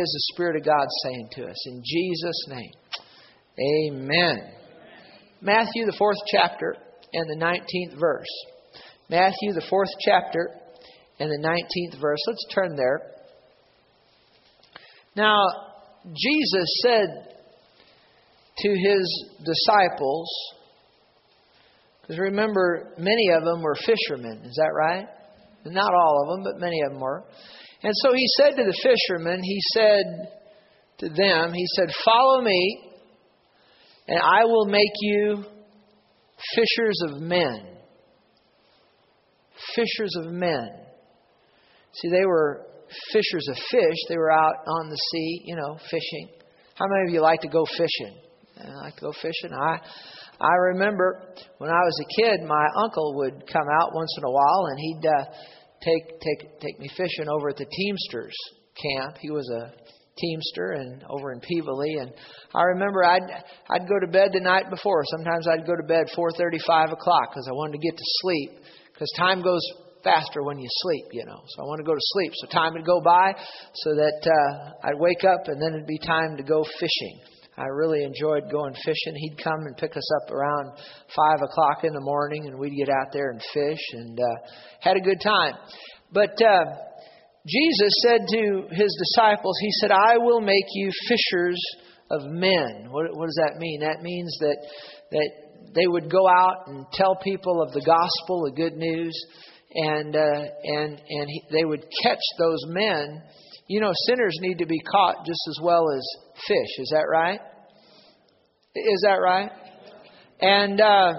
is the Spirit of God saying to us? In Jesus' name. Amen. Matthew, the fourth chapter, and the 19th verse. Matthew, the fourth chapter, and the 19th verse. Let's turn there. Now, Jesus said to his disciples, because remember, many of them were fishermen, is that right? Not all of them, but many of them were. And so he said to the fishermen, he said to them, he said, Follow me, and I will make you fishers of men. Fishers of men. See, they were fishers of fish. They were out on the sea, you know, fishing. How many of you like to go fishing? I like to go fishing. I I remember when I was a kid, my uncle would come out once in a while, and he'd uh, take take take me fishing over at the Teamsters camp. He was a Teamster and over in Pevely, and I remember I'd I'd go to bed the night before. Sometimes I'd go to bed 4:30, 5 o'clock because I wanted to get to sleep. Because time goes faster when you sleep, you know. So I want to go to sleep. So time would go by, so that uh, I'd wake up, and then it'd be time to go fishing. I really enjoyed going fishing. He'd come and pick us up around five o'clock in the morning, and we'd get out there and fish, and uh, had a good time. But uh, Jesus said to his disciples, He said, "I will make you fishers of men." What, what does that mean? That means that that they would go out and tell people of the gospel, the good news, and uh, and and he, they would catch those men. You know, sinners need to be caught just as well as fish. Is that right? Is that right? And uh,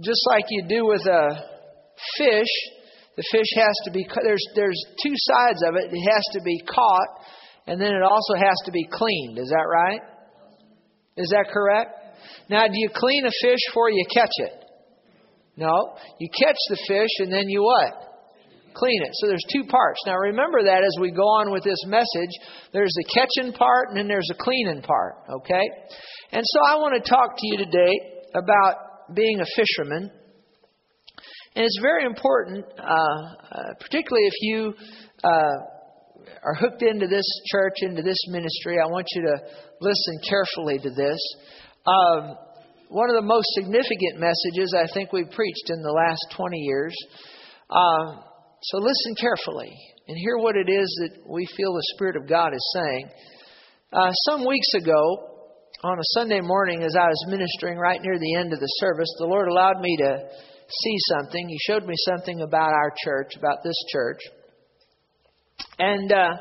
just like you do with a fish, the fish has to be there's there's two sides of it. It has to be caught, and then it also has to be cleaned. Is that right? Is that correct? Now, do you clean a fish before you catch it? No. You catch the fish and then you what? Clean it. So there's two parts. Now remember that as we go on with this message, there's the catching part and then there's the cleaning part. Okay? And so I want to talk to you today about being a fisherman. And it's very important, uh, uh, particularly if you uh, are hooked into this church, into this ministry. I want you to listen carefully to this. Um, one of the most significant messages I think we've preached in the last 20 years. Uh, so listen carefully and hear what it is that we feel the Spirit of God is saying. Uh, some weeks ago, on a Sunday morning, as I was ministering right near the end of the service, the Lord allowed me to see something. He showed me something about our church, about this church. And uh,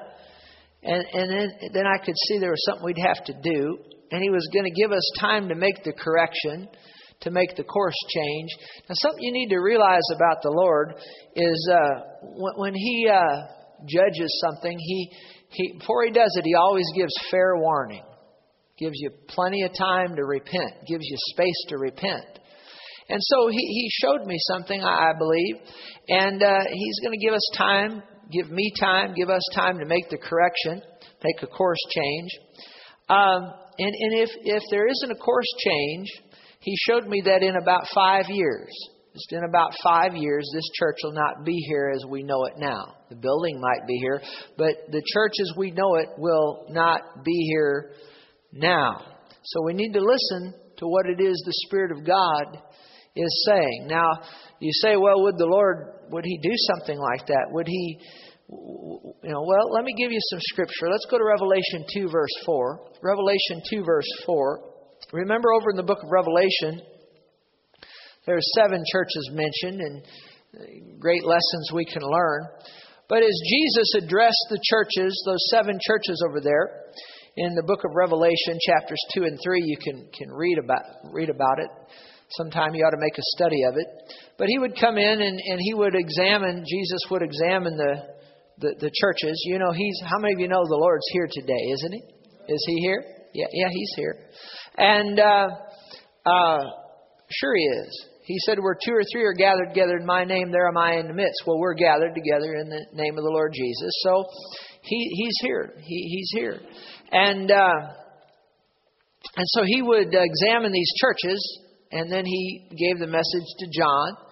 and and then, then I could see there was something we'd have to do and He was going to give us time to make the correction, to make the course change. Now, something you need to realize about the Lord is uh, when, when He uh, judges something, he, he before He does it, He always gives fair warning, gives you plenty of time to repent, gives you space to repent. And so he, he showed me something, I, I believe, and uh, he's going to give us time, give me time, give us time to make the correction, make a course change. Um, and, and if, if there isn't a course change, he showed me that in about five years, just in about five years, this church will not be here as we know it now. The building might be here, but the church as we know it will not be here now. So we need to listen to what it is the Spirit of God is saying. Now, you say, well, would the Lord, would He do something like that? Would He you know, well, let me give you some scripture. Let's go to Revelation 2, verse 4. Revelation 2, verse 4. Remember, over in the book of Revelation, there are seven churches mentioned and uh, great lessons we can learn. But as Jesus addressed the churches, those seven churches over there, in the book of Revelation, chapters 2 and 3, you can, can read, about, read about it. Sometime you ought to make a study of it. But he would come in and, and he would examine, Jesus would examine the, the, the churches. You know, he's how many of you know the Lord's here today, isn't he? Is he here? Yeah, yeah, he's here. And uh, uh, sure he is. He said, Where two or three are gathered together in my name, there am I in the midst. Well, we're gathered together in the name of the Lord Jesus. So he, he's here. He, he's here. And, uh, and so he would examine these churches, and then he gave the message to John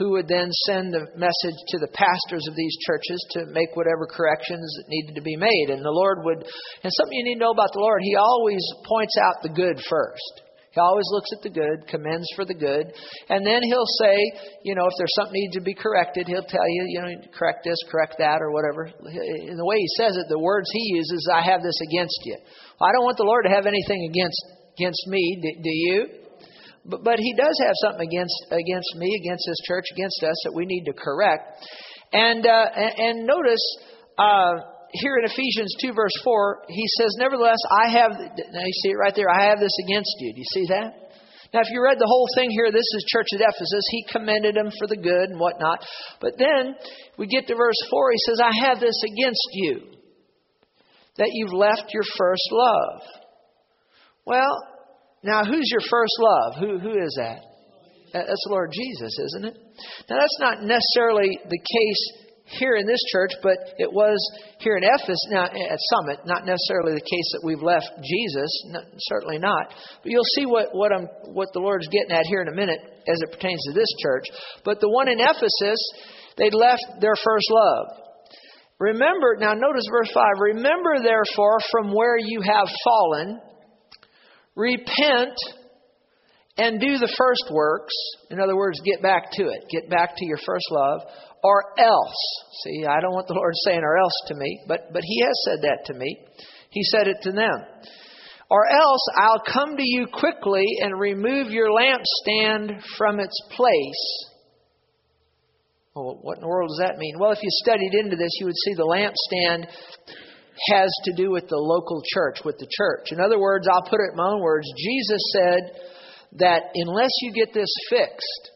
who would then send the message to the pastors of these churches to make whatever corrections that needed to be made. And the Lord would, and something you need to know about the Lord, He always points out the good first. He always looks at the good, commends for the good, and then he'll say, you know, if there's something needs to be corrected, he'll tell you, you know, correct this, correct that, or whatever. In the way he says it, the words he uses, I have this against you. I don't want the Lord to have anything against against me. Do, do you? But, but he does have something against against me, against his church, against us that we need to correct. And uh, and, and notice. Uh, here in Ephesians 2, verse 4, he says, Nevertheless, I have, now you see it right there, I have this against you. Do you see that? Now, if you read the whole thing here, this is church at Ephesus. He commended them for the good and whatnot. But then we get to verse 4, he says, I have this against you, that you've left your first love. Well, now who's your first love? Who, who is that? That's the Lord Jesus, isn't it? Now, that's not necessarily the case here in this church, but it was here in Ephesus, now at Summit, not necessarily the case that we've left Jesus, no, certainly not. But you'll see what, what, I'm, what the Lord's getting at here in a minute as it pertains to this church. But the one in Ephesus, they'd left their first love. Remember, now notice verse 5 Remember therefore from where you have fallen, repent and do the first works. In other words, get back to it. Get back to your first love or else. See, I don't want the Lord saying or else to me, but, but He has said that to me. He said it to them. Or else I'll come to you quickly and remove your lampstand from its place. Well, what in the world does that mean? Well, if you studied into this, you would see the lampstand has to do with the local church, with the church. In other words, I'll put it in my own words Jesus said that unless you get this fixed,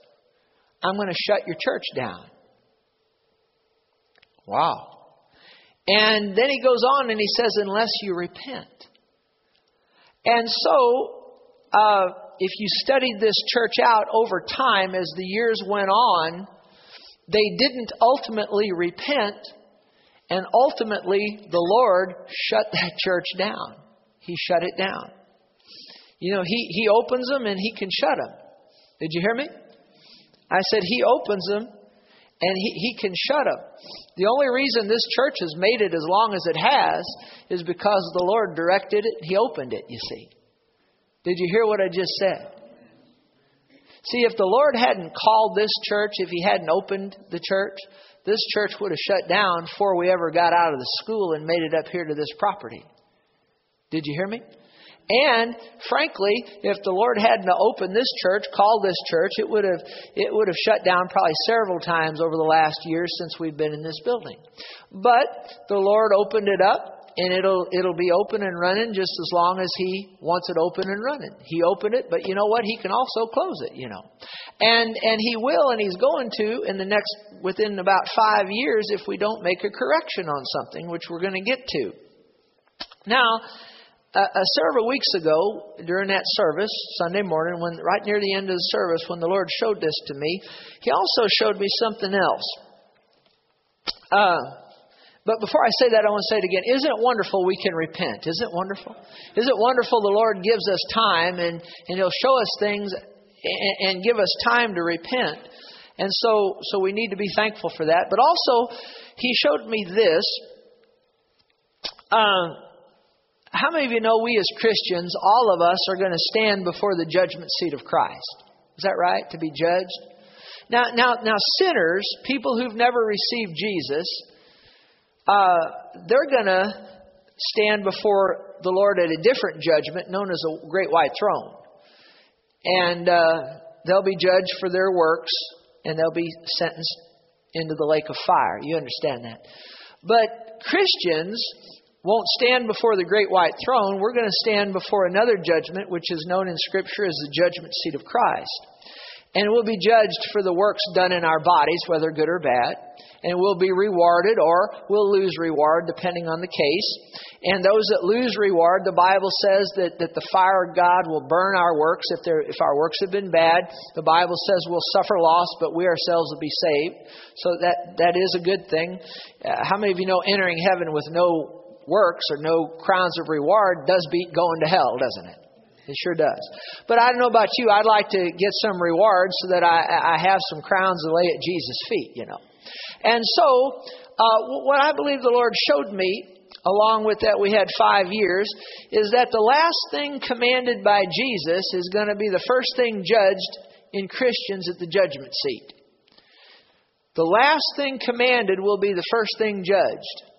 I'm going to shut your church down. Wow. And then he goes on and he says, unless you repent. And so, uh, if you studied this church out over time as the years went on, they didn't ultimately repent, and ultimately the Lord shut that church down. He shut it down. You know, He, he opens them and He can shut them. Did you hear me? I said He opens them and he, he can shut them. The only reason this church has made it as long as it has is because the Lord directed it, He opened it, you see. Did you hear what I just said? See, if the Lord hadn't called this church, if He hadn't opened the church, this church would have shut down before we ever got out of the school and made it up here to this property. Did you hear me? And frankly, if the Lord hadn't opened this church, called this church, it would have it would have shut down probably several times over the last years since we've been in this building. But the Lord opened it up and it'll it'll be open and running just as long as he wants it open and running. He opened it, but you know what? He can also close it, you know. And and he will and he's going to in the next within about 5 years if we don't make a correction on something, which we're going to get to. Now, uh, several weeks ago, during that service, Sunday morning, when right near the end of the service, when the Lord showed this to me, He also showed me something else. Uh, but before I say that, I want to say it again. Isn't it wonderful we can repent? Isn't it wonderful? Isn't it wonderful the Lord gives us time and, and He'll show us things and, and give us time to repent? And so, so we need to be thankful for that. But also, He showed me this. Uh, how many of you know we as Christians, all of us, are going to stand before the judgment seat of Christ? Is that right? To be judged? Now, now, now, sinners, people who've never received Jesus, uh, they're going to stand before the Lord at a different judgment known as a great white throne. And uh, they'll be judged for their works and they'll be sentenced into the lake of fire. You understand that? But Christians, won't stand before the great white throne. We're going to stand before another judgment, which is known in Scripture as the judgment seat of Christ. And we'll be judged for the works done in our bodies, whether good or bad. And we'll be rewarded or we'll lose reward, depending on the case. And those that lose reward, the Bible says that, that the fire of God will burn our works if, if our works have been bad. The Bible says we'll suffer loss, but we ourselves will be saved. So that, that is a good thing. Uh, how many of you know entering heaven with no works or no crowns of reward does beat going to hell, doesn't it? It sure does. But I don't know about you. I'd like to get some reward so that I, I have some crowns to lay at Jesus' feet, you know. And so, uh, what I believe the Lord showed me, along with that we had five years, is that the last thing commanded by Jesus is going to be the first thing judged in Christians at the judgment seat. The last thing commanded will be the first thing judged.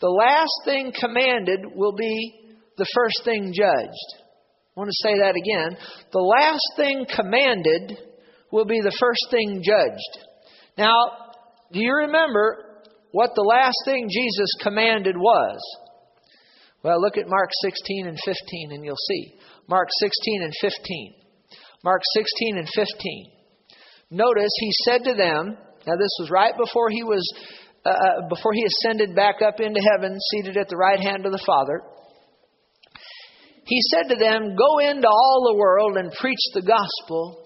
The last thing commanded will be the first thing judged. I want to say that again. The last thing commanded will be the first thing judged. Now, do you remember what the last thing Jesus commanded was? Well, look at Mark 16 and 15 and you'll see. Mark 16 and 15. Mark 16 and 15. Notice he said to them, now this was right before he was uh, uh, before he ascended back up into heaven, seated at the right hand of the Father. He said to them, Go into all the world and preach the gospel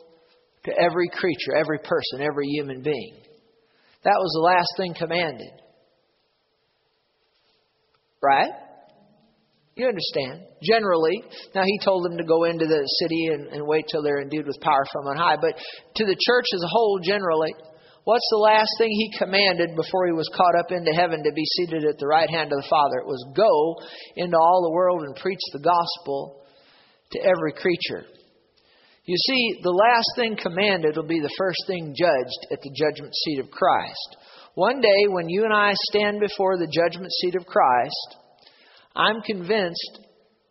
to every creature, every person, every human being. That was the last thing commanded. Right? You understand. Generally, now he told them to go into the city and, and wait till they're endued with power from on high. But to the church as a whole, generally, what's the last thing he commanded before he was caught up into heaven to be seated at the right hand of the Father? It was go into all the world and preach the gospel to every creature. You see, the last thing commanded will be the first thing judged at the judgment seat of Christ. One day, when you and I stand before the judgment seat of Christ, I'm convinced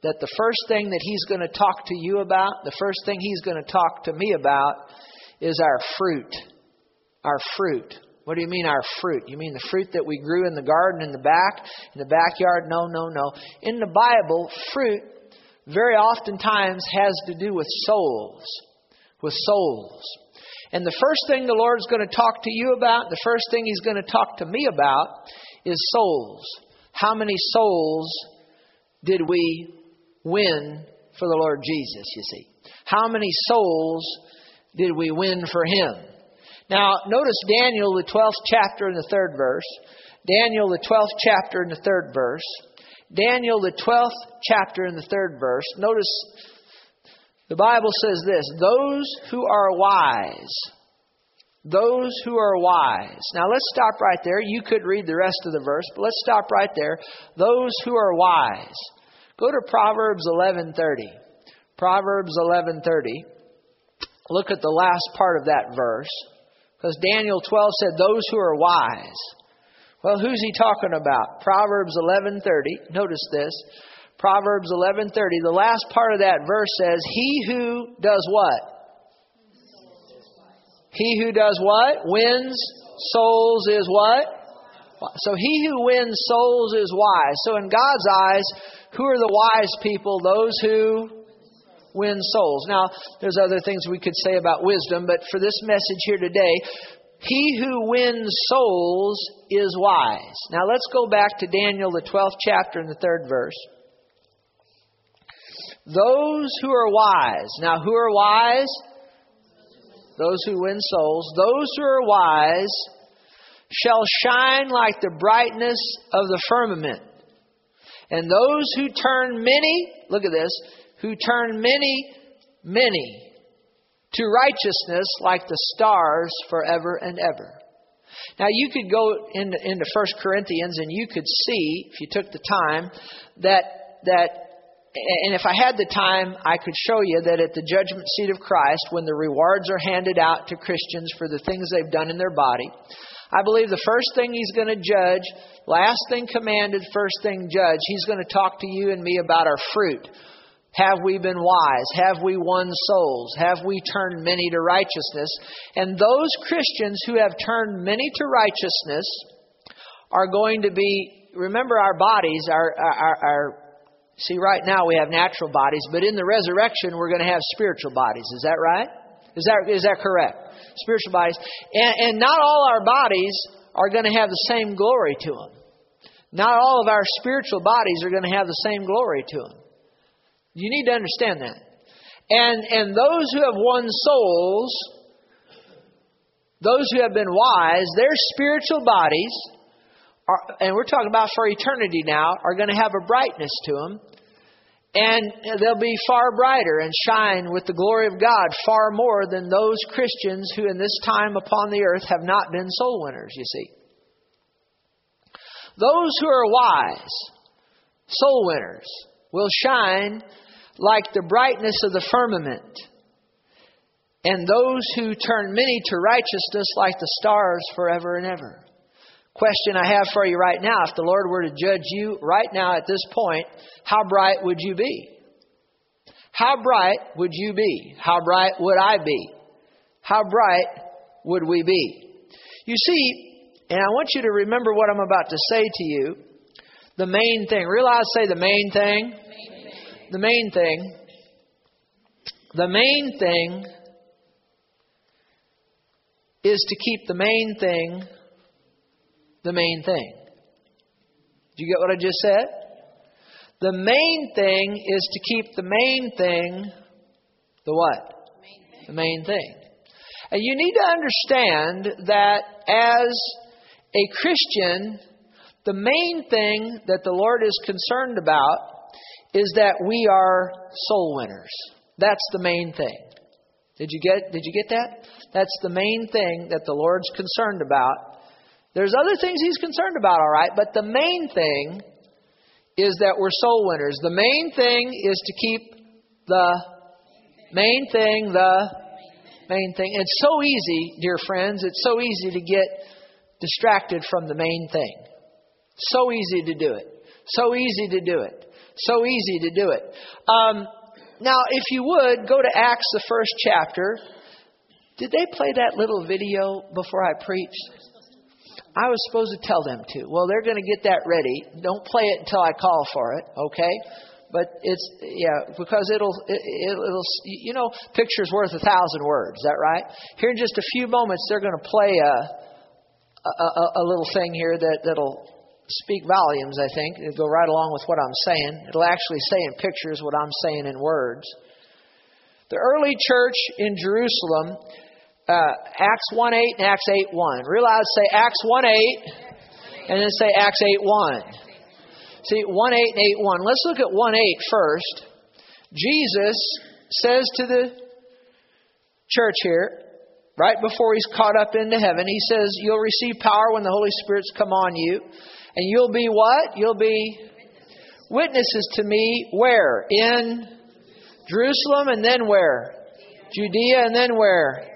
that the first thing that He's going to talk to you about, the first thing He's going to talk to me about, is our fruit. Our fruit. What do you mean, our fruit? You mean the fruit that we grew in the garden in the back, in the backyard? No, no, no. In the Bible, fruit very oftentimes has to do with souls. With souls. And the first thing the Lord's going to talk to you about, the first thing He's going to talk to me about, is souls. How many souls did we win for the Lord Jesus, you see? How many souls did we win for Him? Now, notice Daniel, the 12th chapter in the third verse. Daniel, the 12th chapter in the third verse. Daniel, the 12th chapter in the third verse. Notice the Bible says this Those who are wise, those who are wise. Now let's stop right there. You could read the rest of the verse, but let's stop right there. Those who are wise. Go to Proverbs 11:30. Proverbs 11:30. Look at the last part of that verse. Because Daniel 12 said those who are wise. Well, who's he talking about? Proverbs 11:30. Notice this. Proverbs 11:30. The last part of that verse says, "He who does what? He who does what? Wins souls is what? So he who wins souls is wise. So in God's eyes, who are the wise people? Those who win souls. Now, there's other things we could say about wisdom, but for this message here today, he who wins souls is wise. Now let's go back to Daniel, the 12th chapter, and the third verse. Those who are wise. Now, who are wise? Those who win souls. Those who are wise shall shine like the brightness of the firmament. And those who turn many, look at this, who turn many, many to righteousness like the stars forever and ever. Now you could go into, into 1 Corinthians and you could see, if you took the time, that that and if I had the time, I could show you that at the judgment seat of Christ, when the rewards are handed out to Christians for the things they've done in their body, I believe the first thing he's going to judge, last thing commanded, first thing judge, he's going to talk to you and me about our fruit. Have we been wise? Have we won souls? Have we turned many to righteousness? And those Christians who have turned many to righteousness are going to be, remember our bodies, our, our, see, right now we have natural bodies, but in the resurrection we're going to have spiritual bodies. Is that right? Is that, is that correct? Spiritual bodies. And, and not all our bodies are going to have the same glory to them. Not all of our spiritual bodies are going to have the same glory to them. You need to understand that. And, and those who have won souls, those who have been wise, their spiritual bodies, are, and we're talking about for eternity now, are going to have a brightness to them. And they'll be far brighter and shine with the glory of God far more than those Christians who in this time upon the earth have not been soul winners, you see. Those who are wise, soul winners, will shine like the brightness of the firmament. And those who turn many to righteousness like the stars forever and ever. Question I have for you right now if the Lord were to judge you right now at this point, how bright would you be? How bright would you be? How bright would I be? How bright would we be? You see, and I want you to remember what I'm about to say to you. The main thing. Realize, say the main thing. The main thing. The main thing is to keep the main thing the main thing. Do you get what I just said? The main thing is to keep the main thing the what? Main the main thing. And you need to understand that as a Christian, the main thing that the Lord is concerned about is that we are soul winners. That's the main thing. Did you get did you get that? That's the main thing that the Lord's concerned about there's other things he's concerned about, all right, but the main thing is that we're soul winners. The main thing is to keep the main thing, the main thing. It's so easy, dear friends, it's so easy to get distracted from the main thing. So easy to do it. So easy to do it. So easy to do it. Um, now, if you would, go to Acts, the first chapter. Did they play that little video before I preached? I was supposed to tell them to. Well, they're going to get that ready. Don't play it until I call for it, okay? But it's yeah, because it'll it, it'll you know, pictures worth a thousand words. Is that right? Here in just a few moments, they're going to play a a, a, a little thing here that that'll speak volumes. I think it'll go right along with what I'm saying. It'll actually say in pictures what I'm saying in words. The early church in Jerusalem uh, Acts 1 8 and Acts 8 1. Realize, say Acts 1 8 and then say Acts 8 1. See, 1 8 and 8 1. Let's look at 1 8 first. Jesus says to the church here, right before he's caught up into heaven, he says, You'll receive power when the Holy Spirit's come on you. And you'll be what? You'll be witnesses to me where? In Jerusalem and then where? Judea and then where?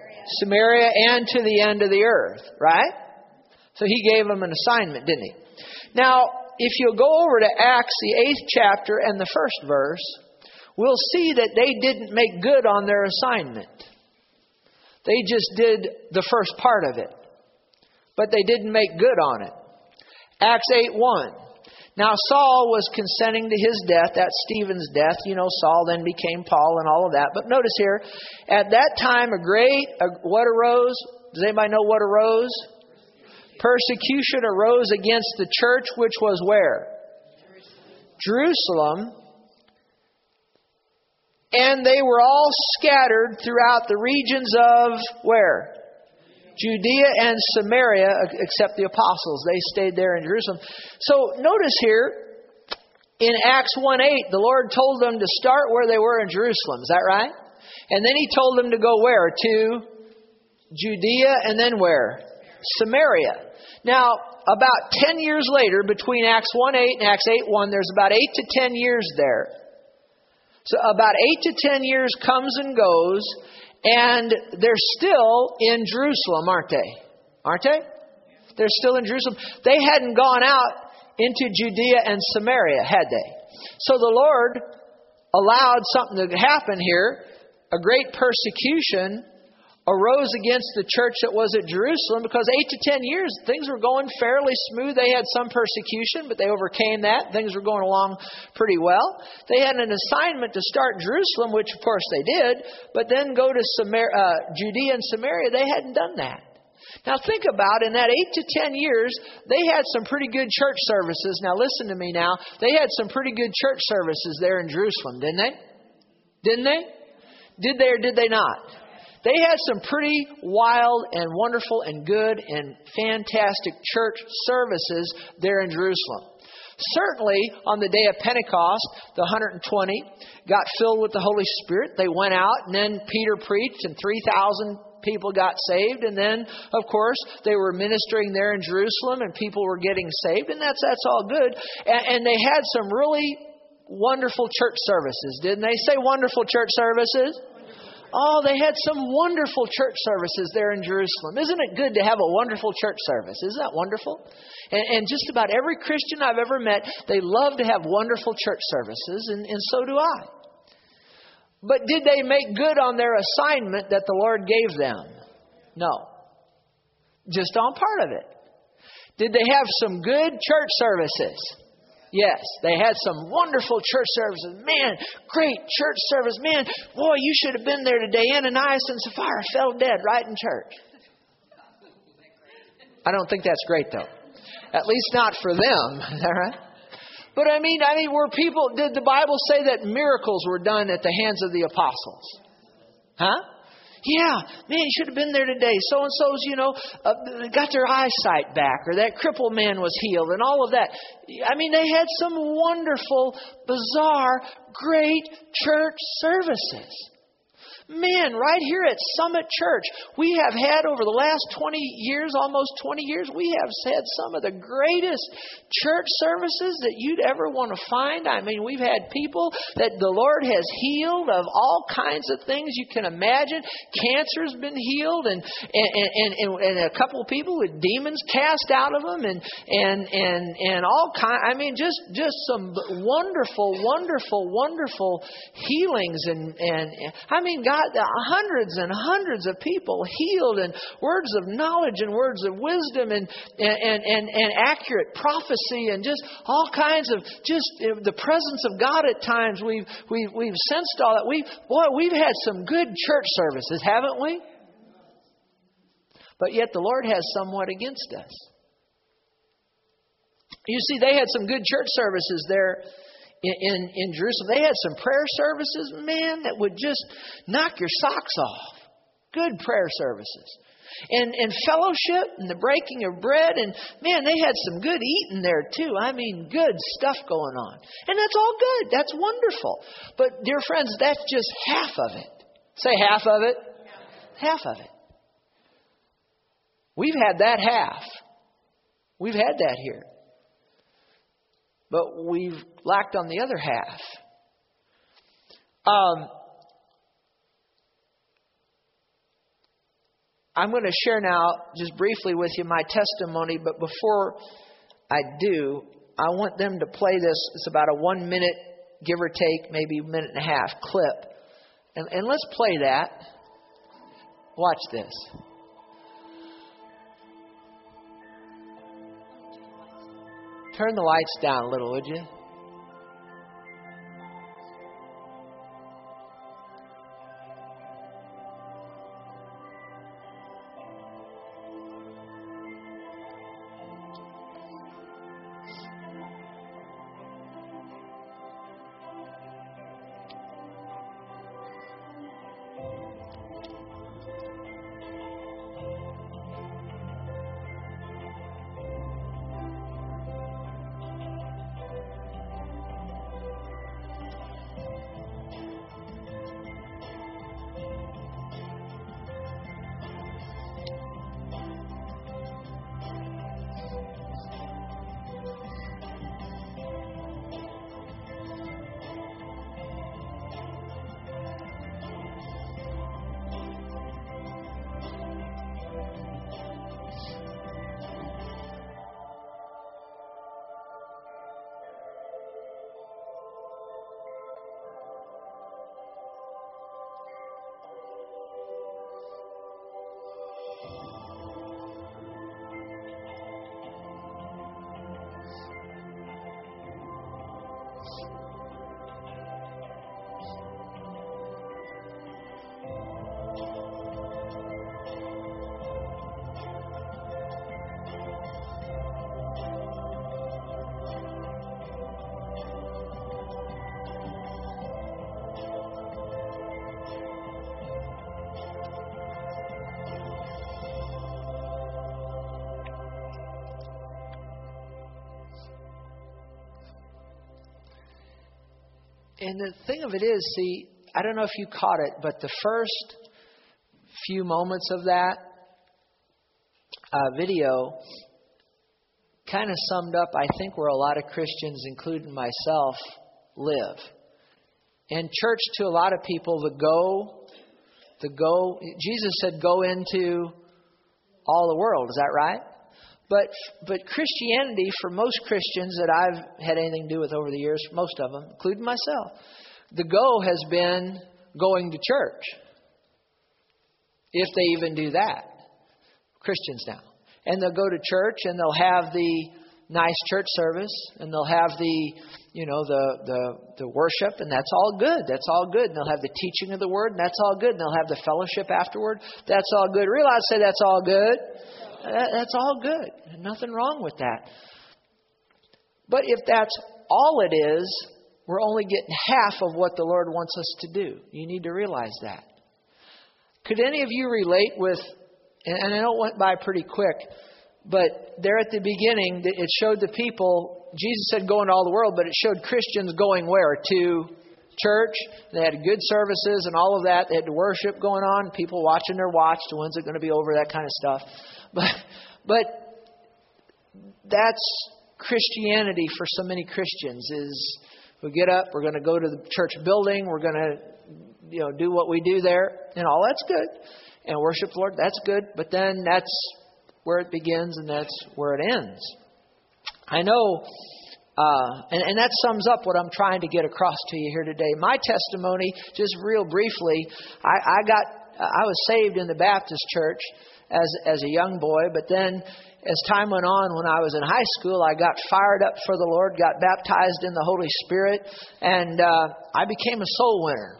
Samaria, and to the end of the earth, right? So he gave them an assignment, didn't he? Now, if you'll go over to Acts, the eighth chapter and the first verse, we'll see that they didn't make good on their assignment. They just did the first part of it, but they didn't make good on it. Acts 8 1. Now, Saul was consenting to his death, that's Stephen's death. You know, Saul then became Paul and all of that. But notice here, at that time, a great, a, what arose? Does anybody know what arose? Persecution arose against the church, which was where? Jerusalem. And they were all scattered throughout the regions of where? Judea and Samaria, except the apostles. They stayed there in Jerusalem. So notice here, in Acts 1 8, the Lord told them to start where they were in Jerusalem. Is that right? And then He told them to go where? To Judea and then where? Samaria. Now, about 10 years later, between Acts 1 8 and Acts 8 1, there's about 8 to 10 years there. So about 8 to 10 years comes and goes, and they're still in Jerusalem, aren't they? Aren't they? They're still in Jerusalem. They hadn't gone out into Judea and Samaria, had they? So the Lord allowed something to happen here a great persecution arose against the church that was at Jerusalem because eight to ten years things were going fairly smooth. They had some persecution, but they overcame that. Things were going along pretty well. They had an assignment to start Jerusalem, which of course they did, but then go to Samar- uh, Judea and Samaria. They hadn't done that. Now think about in that eight to ten years, they had some pretty good church services. Now listen to me now. They had some pretty good church services there in Jerusalem, didn't they? Didn't they? Did they or did they not? They had some pretty wild and wonderful and good and fantastic church services there in Jerusalem. Certainly, on the day of Pentecost, the 120 got filled with the Holy Spirit. They went out, and then Peter preached, and 3,000 people got saved. And then, of course, they were ministering there in Jerusalem, and people were getting saved, and that's that's all good. And, and they had some really wonderful church services, didn't they? Say wonderful church services. Oh, they had some wonderful church services there in Jerusalem. Isn't it good to have a wonderful church service? Isn't that wonderful? And, and just about every Christian I've ever met, they love to have wonderful church services, and, and so do I. But did they make good on their assignment that the Lord gave them? No. Just on part of it. Did they have some good church services? Yes, they had some wonderful church services. Man, great church service. Man, boy, you should have been there today. Ananias and Sapphira fell dead right in church. I don't think that's great though. At least not for them. But I mean, I mean, were people? Did the Bible say that miracles were done at the hands of the apostles? Huh? Yeah, man, you should have been there today. So and so's, you know, uh, got their eyesight back, or that crippled man was healed, and all of that. I mean, they had some wonderful, bizarre, great church services. Man, right here at Summit Church, we have had over the last 20 years, almost 20 years, we have had some of the greatest church services that you'd ever want to find. I mean, we've had people that the Lord has healed of all kinds of things you can imagine. Cancer's been healed, and and and, and, and a couple of people with demons cast out of them, and and and and all kind. I mean, just just some wonderful, wonderful, wonderful healings, and and I mean, God hundreds and hundreds of people healed and words of knowledge and words of wisdom and, and, and, and accurate prophecy and just all kinds of just the presence of God at times. We've, we've, we've sensed all that. We've, boy, we've had some good church services, haven't we? But yet the Lord has somewhat against us. You see, they had some good church services there in, in, in Jerusalem. They had some prayer services, man, that would just knock your socks off. Good prayer services. And, and fellowship and the breaking of bread. And man, they had some good eating there too. I mean, good stuff going on. And that's all good. That's wonderful. But, dear friends, that's just half of it. Say half of it. Half of it. We've had that half. We've had that here but we've lacked on the other half. Um, I'm going to share now, just briefly with you, my testimony, but before I do, I want them to play this. It's about a one minute, give or take, maybe a minute and a half clip. And, and let's play that. Watch this. Turn the lights down a little, would you? And the thing of it is, see, I don't know if you caught it, but the first few moments of that uh, video kind of summed up, I think, where a lot of Christians, including myself, live. And church to a lot of people, the go, the go, Jesus said, go into all the world. Is that right? But but Christianity for most Christians that I've had anything to do with over the years, most of them, including myself, the goal has been going to church. If they even do that. Christians now. And they'll go to church and they'll have the nice church service and they'll have the you know the the the worship and that's all good that's all good and they'll have the teaching of the word and that's all good and they'll have the fellowship afterward that's all good realize say that's all good Uh, that's all good nothing wrong with that but if that's all it is we're only getting half of what the lord wants us to do you need to realize that could any of you relate with and i know it went by pretty quick but there at the beginning, it showed the people, Jesus said, go into all the world, but it showed Christians going where? To church. They had good services and all of that. They had worship going on, people watching their watch, to when's it going to be over, that kind of stuff. But, but that's Christianity for so many Christians is we get up, we're going to go to the church building, we're going to you know do what we do there, and all that's good, and worship the Lord, that's good. But then that's where it begins and that's where it ends. I know, uh, and, and that sums up what I'm trying to get across to you here today. My testimony, just real briefly, I, I got, I was saved in the Baptist church as as a young boy, but then as time went on, when I was in high school, I got fired up for the Lord, got baptized in the Holy Spirit, and uh, I became a soul winner.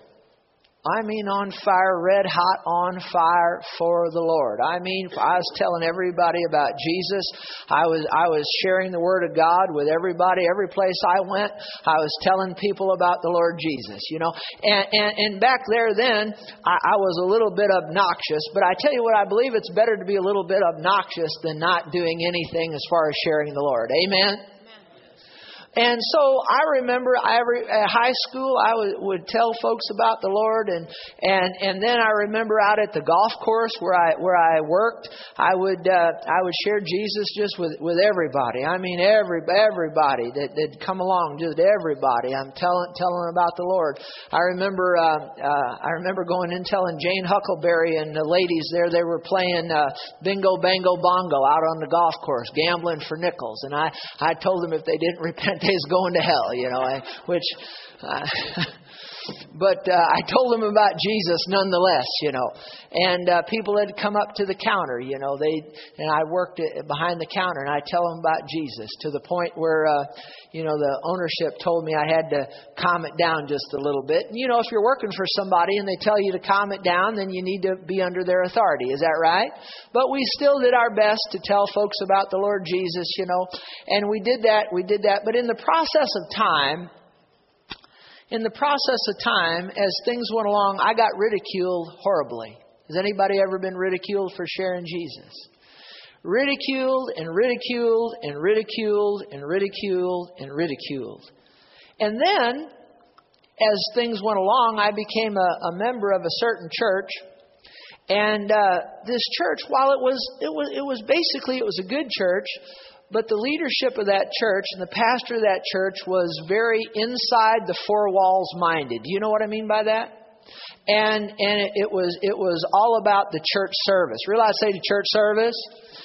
I mean, on fire, red hot on fire for the Lord. I mean, I was telling everybody about Jesus. I was I was sharing the Word of God with everybody. Every place I went, I was telling people about the Lord Jesus. You know, and and, and back there then, I, I was a little bit obnoxious. But I tell you what, I believe it's better to be a little bit obnoxious than not doing anything as far as sharing the Lord. Amen. And so I remember I, at high school, I would, would tell folks about the Lord, and and and then I remember out at the golf course where I where I worked, I would uh, I would share Jesus just with with everybody. I mean every everybody that that come along, just everybody. I'm telling telling about the Lord. I remember uh, uh, I remember going and telling Jane Huckleberry and the ladies there. They were playing uh, bingo, bango, bongo out on the golf course, gambling for nickels, and I I told them if they didn't repent is going to hell, you know, I, which. Uh, but uh, I told them about Jesus nonetheless, you know. And uh, people had come up to the counter, you know. They and I worked behind the counter, and I tell them about Jesus to the point where, uh, you know, the ownership told me I had to calm it down just a little bit. And you know, if you're working for somebody and they tell you to calm it down, then you need to be under their authority. Is that right? But we still did our best to tell folks about the Lord Jesus, you know. And we did that. We did that. But in the process of time in the process of time, as things went along, I got ridiculed horribly. Has anybody ever been ridiculed for sharing Jesus? Ridiculed and ridiculed and ridiculed and ridiculed and ridiculed. And then, as things went along, I became a, a member of a certain church. And uh, this church, while it was, it was, it was basically it was a good church, but the leadership of that church and the pastor of that church was very inside the four walls minded. Do you know what I mean by that? And and it, was it was all about the church service. Realize I say the church service?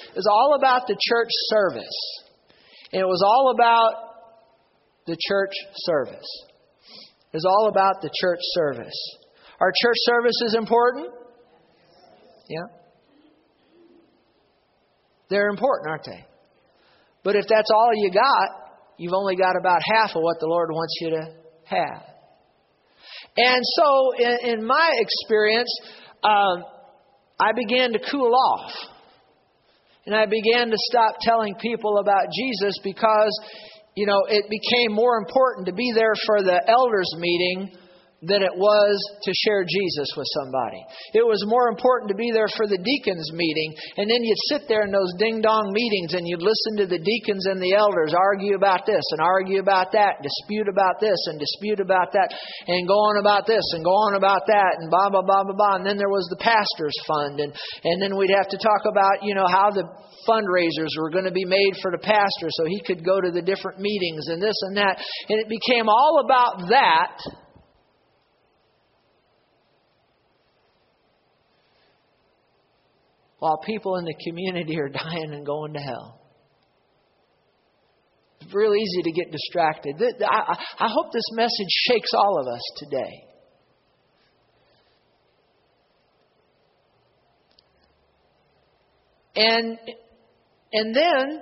It was all about the church service. And it was all about the church service. It was all about the church service. Our church service is important? Yeah. They're important, aren't they? But if that's all you got, you've only got about half of what the Lord wants you to have. And so, in, in my experience, um, I began to cool off. And I began to stop telling people about Jesus because, you know, it became more important to be there for the elders' meeting than it was to share Jesus with somebody. It was more important to be there for the deacons' meeting, and then you'd sit there in those ding dong meetings and you'd listen to the deacons and the elders argue about this and argue about that, dispute about this and dispute about that, and go on about this and go on about that, and blah, blah, blah, blah, blah. And then there was the pastor's fund, and, and then we'd have to talk about, you know, how the fundraisers were going to be made for the pastor so he could go to the different meetings and this and that. And it became all about that while people in the community are dying and going to hell. It's real easy to get distracted. I, hope this message shakes all of us today. And and then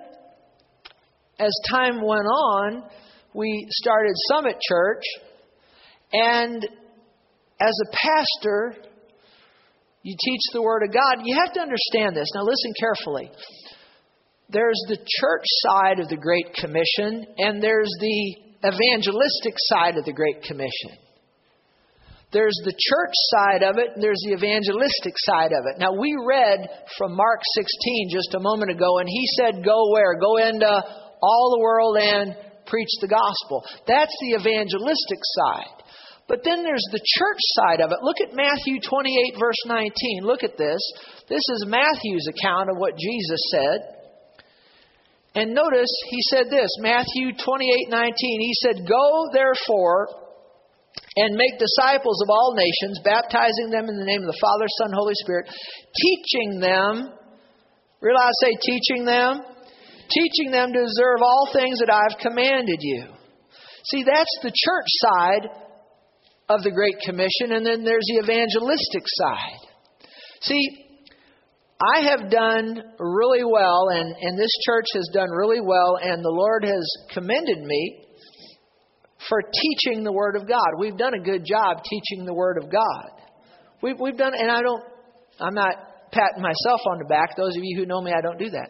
as time went on, we started Summit Church and as a pastor, you teach the Word of God. You have to understand this. Now, listen carefully. There's the church side of the Great Commission, and there's the evangelistic side of the Great Commission. There's the church side of it, and there's the evangelistic side of it. Now, we read from Mark 16 just a moment ago, and he said, Go where? Go into all the world and preach the gospel. That's the evangelistic side. But then there's the church side of it. Look at Matthew 28, verse 19. Look at this. This is Matthew's account of what Jesus said. And notice he said this Matthew 28, 19. He said, Go therefore and make disciples of all nations, baptizing them in the name of the Father, Son, Holy Spirit, teaching them, realize, say, teaching them, teaching them to observe all things that I've commanded you. See, that's the church side of the Great Commission, and then there's the evangelistic side. See, I have done really well, and, and this church has done really well, and the Lord has commended me for teaching the Word of God. We've done a good job teaching the Word of God. We've, we've done, and I don't, I'm not patting myself on the back. Those of you who know me, I don't do that.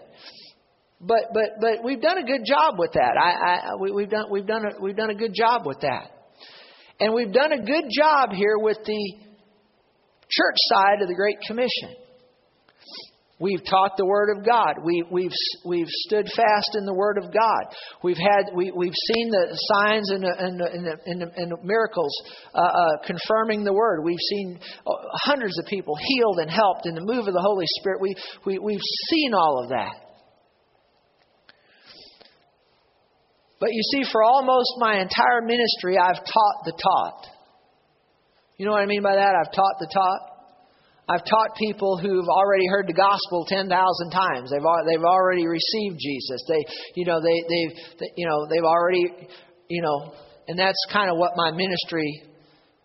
But but but we've done a good job with that. I, I we, we've done we've done a, we've done a good job with that. And we've done a good job here with the church side of the Great Commission. We've taught the Word of God. We, we've, we've stood fast in the Word of God. We've, had, we, we've seen the signs and and and and miracles uh, uh, confirming the Word. We've seen uh, hundreds of people healed and helped in the move of the Holy Spirit. We, we, we've seen all of that. But you see, for almost my entire ministry, I've taught the taught. You know what I mean by that? I've taught the taught. I've taught people who've already heard the gospel ten thousand times. They've they've already received Jesus. They you know they they've they, you know they've already you know, and that's kind of what my ministry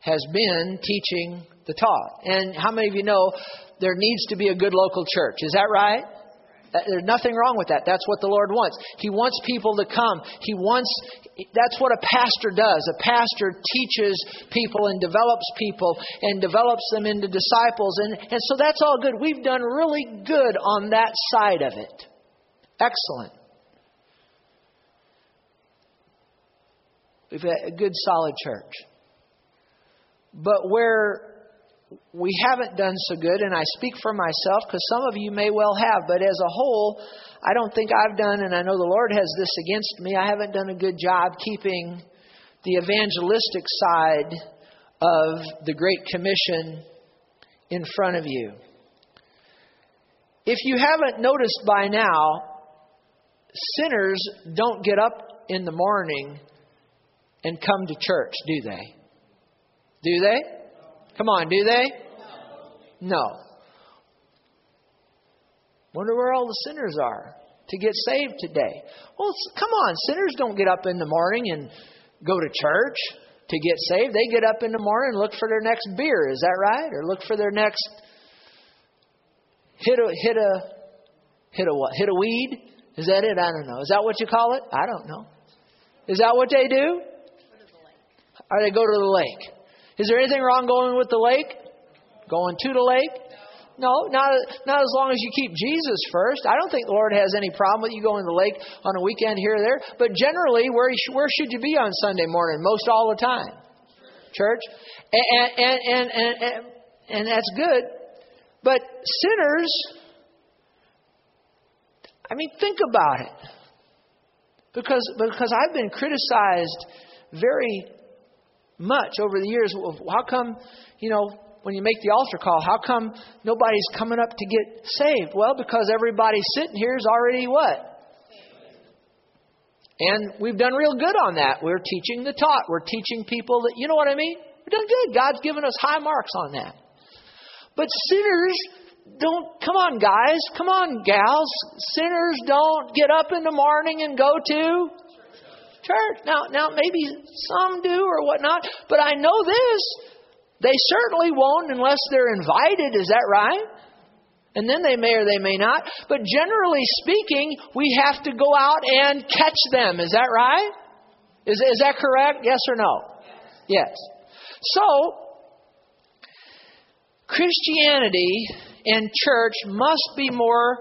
has been teaching the taught. And how many of you know there needs to be a good local church? Is that right? Uh, there's nothing wrong with that. That's what the Lord wants. He wants people to come. He wants, that's what a pastor does. A pastor teaches people and develops people and develops them into disciples. And, and so that's all good. We've done really good on that side of it. Excellent. We've had a good, solid church. But where we haven't done so good, and I speak for myself because some of you may well have, but as a whole, I don't think I've done, and I know the Lord has this against me, I haven't done a good job keeping the evangelistic side of the Great Commission in front of you. If you haven't noticed by now, sinners don't get up in the morning and come to church, do they? Do they? Come on, do they? No. Wonder where all the sinners are to get saved today. Well, come on, sinners don't get up in the morning and go to church to get saved. They get up in the morning and look for their next beer. Is that right? Or look for their next hit a hit a hit a what? Hit a weed? Is that it? I don't know. Is that what you call it? I don't know. Is that what they do? Or they go to the lake. Is there anything wrong going with the lake? Going to the lake? No, not, not as long as you keep Jesus first. I don't think the Lord has any problem with you going to the lake on a weekend here or there. But generally, where, where should you be on Sunday morning? Most all the time? church. And, and, and, and, and, that's good. But sinners, I mean, think about it. Because, because I've been criticized very much over the years. How come, you know, when you make the altar call, how come nobody's coming up to get saved? Well, because everybody sitting here is already what? And we've done real good on that. We're teaching the taught. We're teaching people that, you know what I mean? We're done good. God's given us high marks on that. But sinners don't, come on, guys, come on, gals. Sinners don't get up in the morning and go to church. Now, now maybe some do or whatnot, but I know this. They certainly won't unless they're invited. Is that right? And then they may or they may not. But generally speaking, we have to go out and catch them. Is that right? Is, is that correct? Yes or no? Yes. So, Christianity and church must be more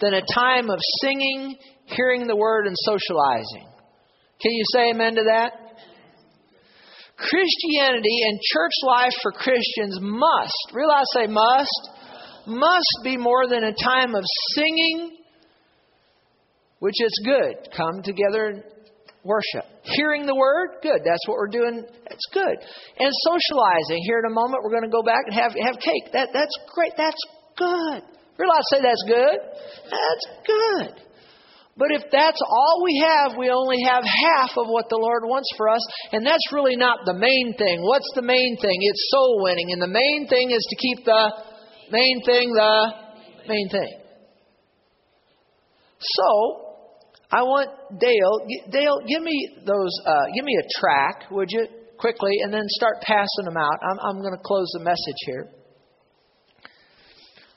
than a time of singing, hearing the word, and socializing. Can you say amen to that? Christianity and church life for Christians must, realize say must, must be more than a time of singing, which is good. Come together and worship. Hearing the word, good. That's what we're doing. That's good. And socializing. Here in a moment, we're going to go back and have have cake. That that's great. That's good. Realize say that's good. That's good. But if that's all we have, we only have half of what the Lord wants for us, and that's really not the main thing. What's the main thing? It's soul winning, and the main thing is to keep the Main thing, the main thing. So, I want Dale. Dale, give me those. Uh, give me a track, would you, quickly, and then start passing them out. I'm, I'm going to close the message here.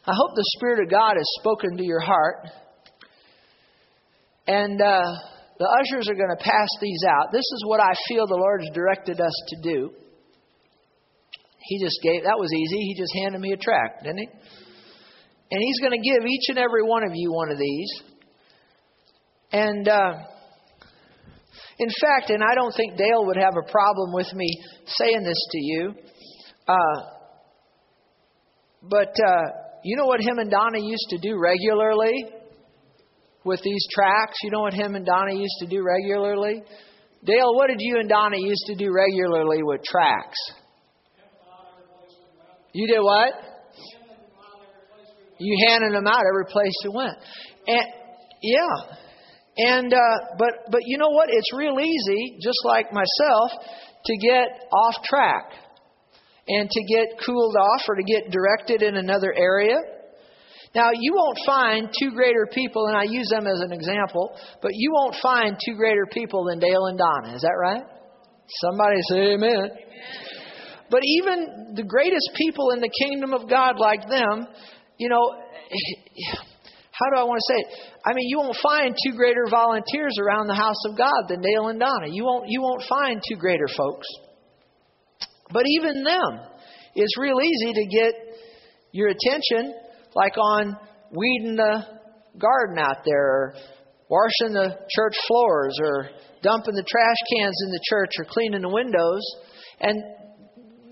I hope the Spirit of God has spoken to your heart, and uh, the ushers are going to pass these out. This is what I feel the Lord has directed us to do. He just gave, that was easy. He just handed me a tract, didn't he? And he's going to give each and every one of you one of these. And uh, in fact, and I don't think Dale would have a problem with me saying this to you, uh, but uh, you know what him and Donna used to do regularly with these tracks. You know what him and Donna used to do regularly? Dale, what did you and Donna used to do regularly with tracks? You did what? You handed them out every place you went. And yeah. And uh, but but you know what? It's real easy, just like myself, to get off track and to get cooled off or to get directed in another area. Now, you won't find two greater people, and I use them as an example, but you won't find two greater people than Dale and Donna. Is that right? Somebody say amen. amen. But even the greatest people in the kingdom of God, like them, you know, how do I want to say it? I mean, you won't find two greater volunteers around the house of God than Dale and Donna. You won't, you won't find two greater folks. But even them, it's real easy to get your attention, like on weeding the garden out there, or washing the church floors, or dumping the trash cans in the church, or cleaning the windows. And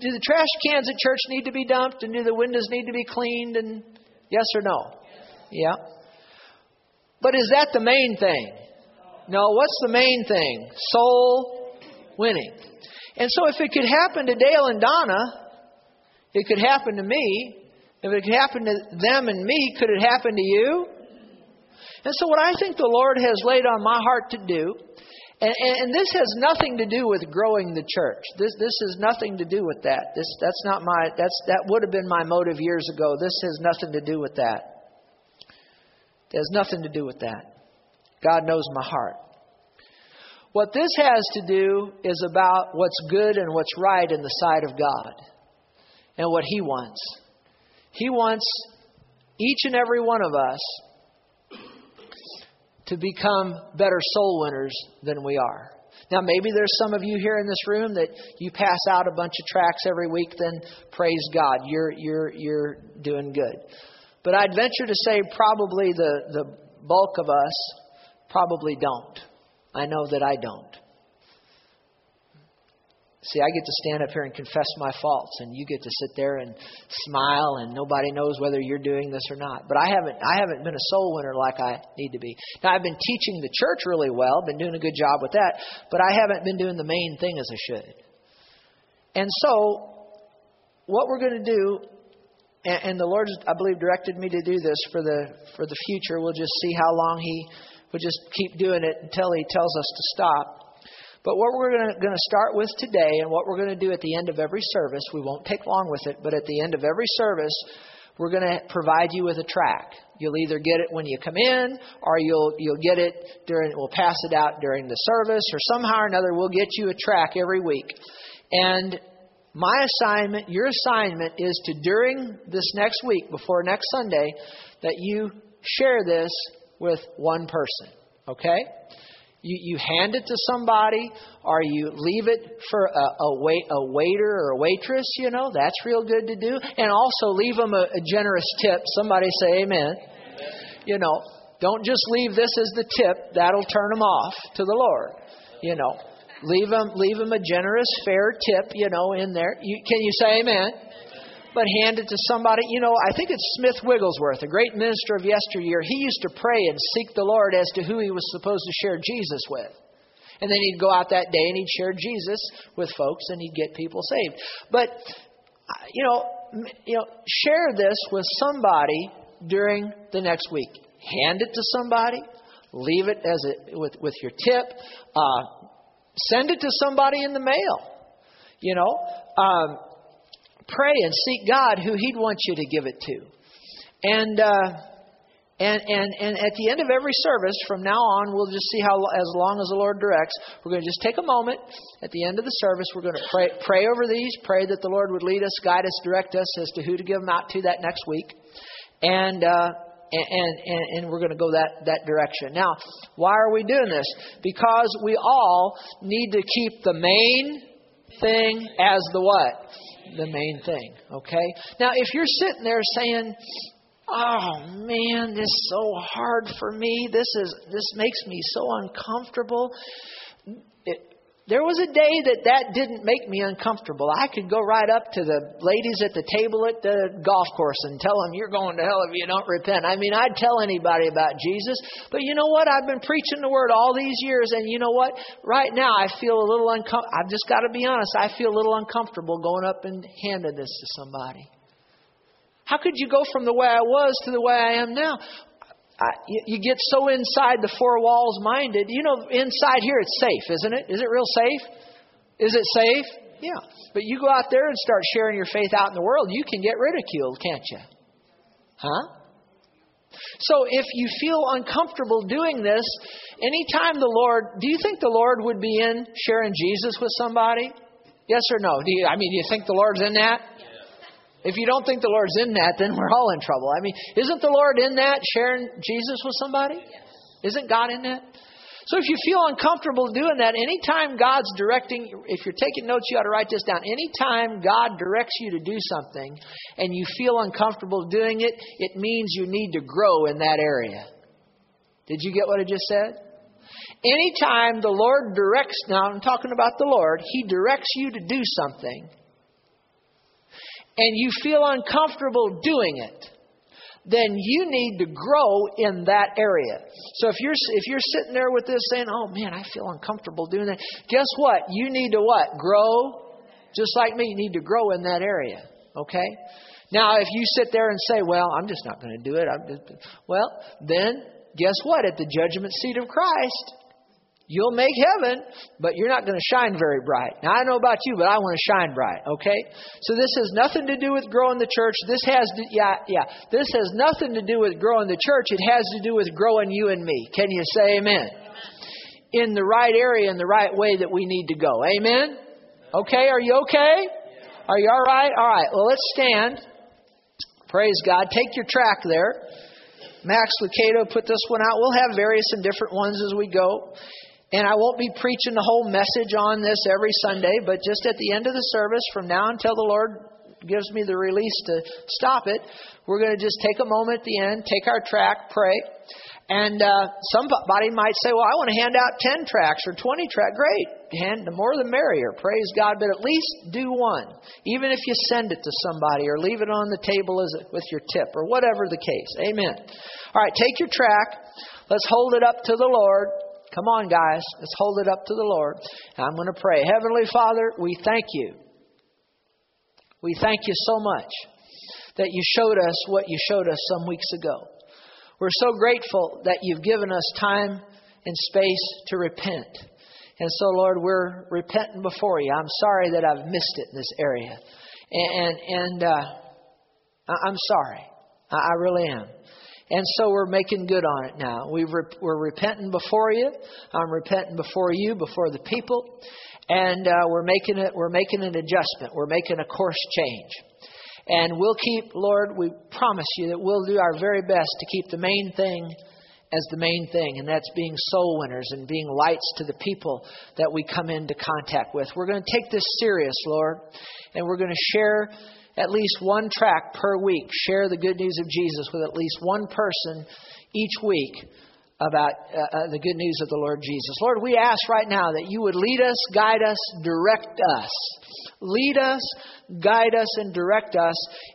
do the trash cans at church need to be dumped and do the windows need to be cleaned and yes or no? Yeah. But is that the main thing? No, what's the main thing? Soul winning. And so if it could happen to Dale and Donna, it could happen to me. If it happened to them and me, could it happen to you? And so, what I think the Lord has laid on my heart to do and, and, this has nothing to do with growing the church. This this has nothing to do with that. This that's not my that's that would have been my motive years ago. This has nothing to do with that. It has nothing to do with that. God knows my heart. What this has to do is about what's good and what's right in the sight of God and what He wants. He wants each and every one of us to become better soul winners than we are. Now, maybe there's some of you here in this room that you pass out a bunch of tracts every week, then praise God, you're, you're, you're doing good. But I'd venture to say probably the, the bulk of us probably don't. I know that I don't. See, I get to stand up here and confess my faults, and you get to sit there and smile, and nobody knows whether you're doing this or not. But I haven't, I haven't been a soul winner like I need to be. Now, I've been teaching the church really well, been doing a good job with that, but I haven't been doing the main thing as I should. And so, what we're going to do, and, and the Lord, I believe, directed me to do this for the for the future. We'll just see how long He will just keep doing it until He tells us to stop. But what we're going to start with today and what we're going to do at the end of every service, we won't take long with it, but at the end of every service, we're going to provide you with a track. You'll either get it when you come in, or you'll you'll get it during. We'll pass it out during the service, or somehow or another, we'll get you a track every week. And my assignment, your assignment, is to during this next week, before next Sunday, that you share this with one person. Okay? You, you hand it to somebody, or you leave it for a, a, wait, a waiter or a waitress, you know, that's real good to do. And also leave them a, a generous tip. Somebody say amen. amen. You know, don't just leave this as the tip, that'll turn them off to the Lord. You know, leave them, leave them a generous, fair tip, you know, in there. You, can you say amen? But hand it to somebody. You know, I think it's Smith Wigglesworth, a great minister of yesteryear. He used to pray and seek the Lord as to who he was supposed to share Jesus with. And then he'd go out that day and he'd share Jesus with folks and he'd get people saved. But, you know, you know, share this with somebody during the next week. Hand it to somebody. Leave it as a, with, with your tip. Uh, send it to somebody in the mail. You know, um, pray and seek God who He'd want you to give it to. And, uh, and, and, and at the end of every service, from now on, we'll just see how, as long as the Lord directs, we're going to just take a moment at the end of the service. We're going to pray, pray over these, pray that the Lord would lead us, guide us, direct us as to who to give them out to that next week. And, uh, and, and, and we're going to go that, that direction. Now, why are we doing this? Because we all need to keep the main thing as the what? The main thing, okay? Now, if you're sitting there saying, "Oh man, this is so hard for me. This is this makes me so uncomfortable." There was a day that that didn't make me uncomfortable. I could go right up to the ladies at the table at the golf course and tell them, You're going to hell if you don't repent. I mean, I'd tell anybody about Jesus. But you know what? I've been preaching the word all these years, and you know what? Right now, I feel a little uncomfortable. I've just got to be honest. I feel a little uncomfortable going up and handing this to somebody. How could you go from the way I was to the way I am now? You, you get so inside the four walls minded. You know, inside here it's safe, isn't it? Is it real safe? Is it safe? Yeah. But you go out there and start sharing your faith out in the world, you can get ridiculed, can't you? Huh? So if you feel uncomfortable doing this, anytime the Lord, do you think the Lord would be in sharing Jesus with somebody? Yes or no? Do you, I mean, do you think the Lord's in that? If you don't think the Lord's in that, then we're all in trouble. I mean, isn't the Lord in that, sharing Jesus with somebody? Isn't God in that? So if you feel uncomfortable doing that, anytime God's directing, if you're taking notes, you ought to write this down. Anytime God directs you to do something and you feel uncomfortable doing it, it means you need to grow in that area. Did you get what I just said? Anytime the Lord directs, now I'm talking about the Lord, He directs you to do something, and you feel uncomfortable doing it, then you need to grow in that area. So if you're if you're sitting there with this saying, "Oh man, I feel uncomfortable doing that," guess what? You need to what? Grow. Just like me, you need to grow in that area. Okay. Now, if you sit there and say, "Well, I'm just not going to do it," I'm just, well, then guess what? At the judgment seat of Christ, You'll make heaven, but you're not going to shine very bright. Now, I know about you, but I want to shine bright, okay? So this has nothing to do with growing the church. This has, to, yeah, yeah. This has nothing to do with growing the church. It has to do with growing you and me. Can you say amen? In the right area, in the right way that we need to go. Amen? Okay, are you okay? Are you all right? All right, well, let's stand. Praise God. Take your track there. Max Lucado put this one out. We'll have various and different ones as we go. And I won't be preaching the whole message on this every Sunday, but just at the end of the service, from now until the Lord gives me the release to stop it, we're going to just take a moment at the end, take our track, pray. And uh, somebody might say, well, I want to hand out 10 tracts or 20 tracts. Great. Hand, the more the merrier. Praise God. But at least do one. Even if you send it to somebody or leave it on the table as with your tip or whatever the case. Amen. All right, take your tract. Let's hold it up to the Lord. Come on, guys. Let's hold it up to the Lord. I'm going to pray. Heavenly Father, we thank you. We thank you so much that you showed us what you showed us some weeks ago. We're so grateful that you've given us time and space to repent. And so, Lord, we're repenting before you. I'm sorry that I've missed it in this area. And, and uh, I'm sorry. I really am. And so we're making good on it now. we are repenting before you. I'm repenting before you, before the people. And uh, we're, making it, we're making an adjustment. We're making a course change. And we'll keep, Lord, we promise you that we'll do our very best to keep the main thing as the main thing, and that's being soul winners and being lights to the people that we come into contact with. We're going to take this serious, Lord, and we're going to share at least one track per week. Share the good news of Jesus with at least one person each week about uh, uh, the good news of the Lord Jesus. Lord, we ask right now that you would lead us, guide us, direct us lead us, guide us, and direct us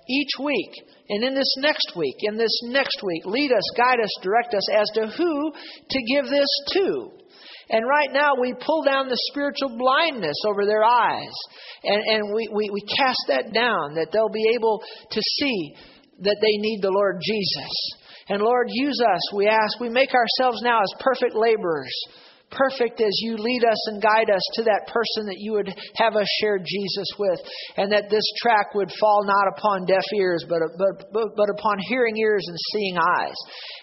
each week. And in this next week, in this next week, lead us, guide us, direct us as to who to give this to. And right now, we pull down the spiritual blindness over their eyes. And, and we, we, we cast that down, that they'll be able to see that they need the Lord Jesus. And Lord, use us, we ask. We make ourselves now as perfect laborers perfect as you lead us and guide us to that person that you would have us share Jesus with, and that this track would fall not upon deaf ears, but, but, but, but upon hearing ears and seeing eyes,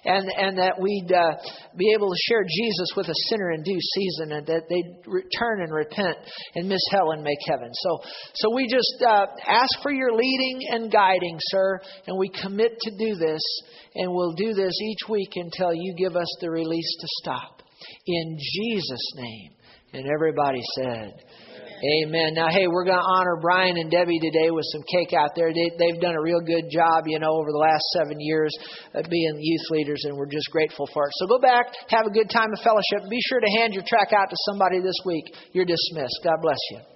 and, and that we'd uh, be able to share Jesus with a sinner in due season, and that they'd return and repent and miss hell and make heaven. So, so we just uh, ask for your leading and guiding, sir, and we commit to do this, and we'll do this each week until you give us the release to stop in Jesus' name. And everybody said, Amen. Now, hey, we're going to honor Brian and Debbie today with some cake out there. They, they've done a real good job, you know, over the last seven years of being youth leaders, and we're just grateful for it. So go back, have a good time of fellowship, be sure to hand your track out to somebody this week. You're dismissed. God bless you.